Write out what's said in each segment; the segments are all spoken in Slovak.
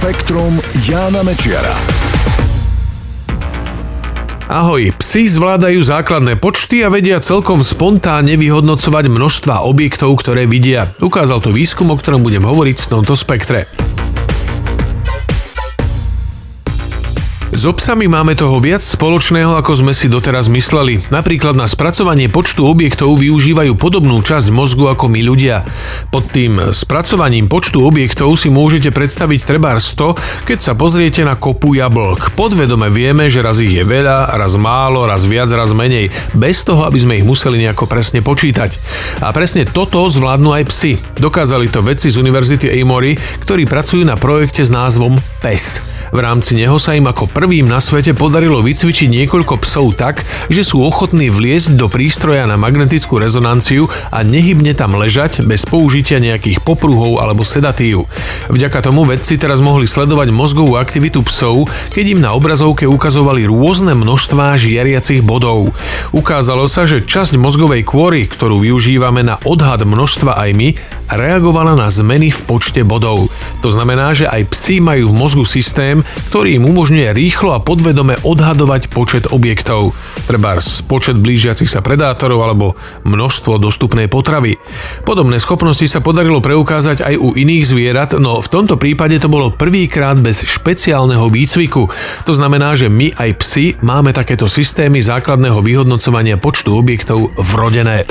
Spektrum Jána Mečiara. Ahoj, psi zvládajú základné počty a vedia celkom spontánne vyhodnocovať množstva objektov, ktoré vidia. Ukázal to výskum, o ktorom budem hovoriť v tomto spektre. So psami máme toho viac spoločného, ako sme si doteraz mysleli. Napríklad na spracovanie počtu objektov využívajú podobnú časť mozgu ako my ľudia. Pod tým spracovaním počtu objektov si môžete predstaviť trebár 100, keď sa pozriete na kopu jablk. Podvedome vieme, že raz ich je veľa, raz málo, raz viac, raz menej, bez toho, aby sme ich museli nejako presne počítať. A presne toto zvládnu aj psi. Dokázali to vedci z Univerzity Amory, ktorí pracujú na projekte s názvom PES. V rámci neho sa im ako prvým na svete podarilo vycvičiť niekoľko psov tak, že sú ochotní vliesť do prístroja na magnetickú rezonanciu a nehybne tam ležať bez použitia nejakých popruhov alebo sedatív. Vďaka tomu vedci teraz mohli sledovať mozgovú aktivitu psov, keď im na obrazovke ukazovali rôzne množstvá žiariacich bodov. Ukázalo sa, že časť mozgovej kôry, ktorú využívame na odhad množstva aj my, reagovala na zmeny v počte bodov. To znamená, že aj psi majú v mozgu systém, ktorý im umožňuje rýchlo a podvedome odhadovať počet objektov, treba počet blížiacich sa predátorov alebo množstvo dostupnej potravy. Podobné schopnosti sa podarilo preukázať aj u iných zvierat, no v tomto prípade to bolo prvýkrát bez špeciálneho výcviku. To znamená, že my aj psi máme takéto systémy základného vyhodnocovania počtu objektov vrodené.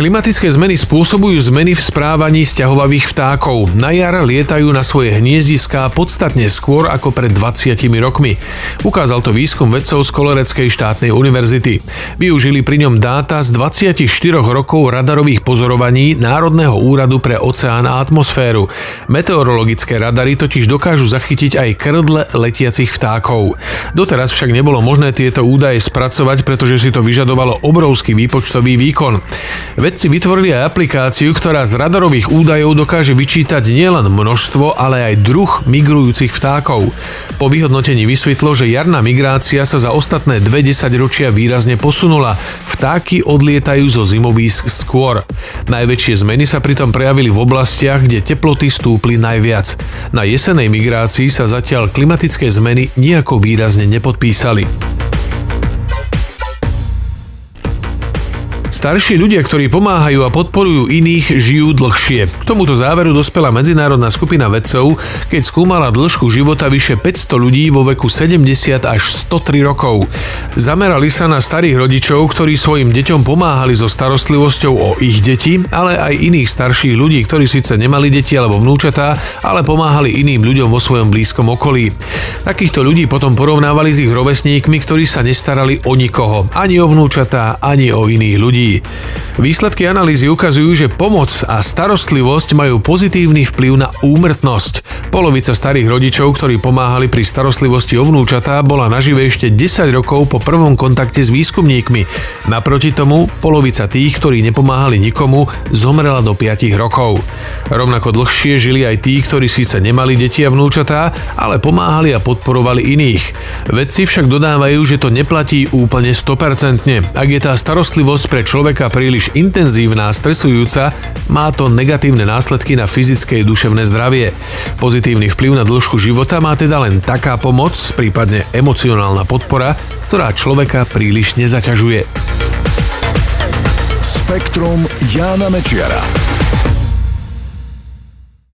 Klimatické zmeny spôsobujú zmeny v správaní sťahovavých vtákov. Na jar lietajú na svoje hniezdiská podstatne skôr ako pred 20 rokmi. Ukázal to výskum vedcov z Koloreckej štátnej univerzity. Využili pri ňom dáta z 24 rokov radarových pozorovaní Národného úradu pre oceán a atmosféru. Meteorologické radary totiž dokážu zachytiť aj krdle letiacich vtákov. Doteraz však nebolo možné tieto údaje spracovať, pretože si to vyžadovalo obrovský výpočtový výkon. Vedci vytvorili aj aplikáciu, ktorá z radarových údajov dokáže vyčítať nielen množstvo, ale aj druh migrujúcich vtákov. Po vyhodnotení vysvetlo, že jarná migrácia sa za ostatné dve ročia výrazne posunula. Vtáky odlietajú zo zimovísk skôr. Najväčšie zmeny sa pritom prejavili v oblastiach, kde teploty stúpli najviac. Na jesenej migrácii sa zatiaľ klimatické zmeny nejako výrazne nepodpísali. Starší ľudia, ktorí pomáhajú a podporujú iných, žijú dlhšie. K tomuto záveru dospela medzinárodná skupina vedcov, keď skúmala dĺžku života vyše 500 ľudí vo veku 70 až 103 rokov. Zamerali sa na starých rodičov, ktorí svojim deťom pomáhali so starostlivosťou o ich deti, ale aj iných starších ľudí, ktorí síce nemali deti alebo vnúčatá, ale pomáhali iným ľuďom vo svojom blízkom okolí. Takýchto ľudí potom porovnávali s ich rovesníkmi, ktorí sa nestarali o nikoho, ani o vnúčatá, ani o iných ľudí. Výsledky analýzy ukazujú, že pomoc a starostlivosť majú pozitívny vplyv na úmrtnosť. Polovica starých rodičov, ktorí pomáhali pri starostlivosti o vnúčatá, bola nažive ešte 10 rokov po prvom kontakte s výskumníkmi. Naproti tomu, polovica tých, ktorí nepomáhali nikomu, zomrela do 5 rokov. Rovnako dlhšie žili aj tí, ktorí síce nemali deti a vnúčatá, ale pomáhali a podporovali iných. Vedci však dodávajú, že to neplatí úplne 100%. Ak je tá starostlivosť pre človeka príliš intenzívna a stresujúca, má to negatívne následky na fyzické a duševné zdravie. Pozitívny vplyv na dĺžku života má teda len taká pomoc, prípadne emocionálna podpora, ktorá človeka príliš nezaťažuje. Spektrum Jána Mečiara.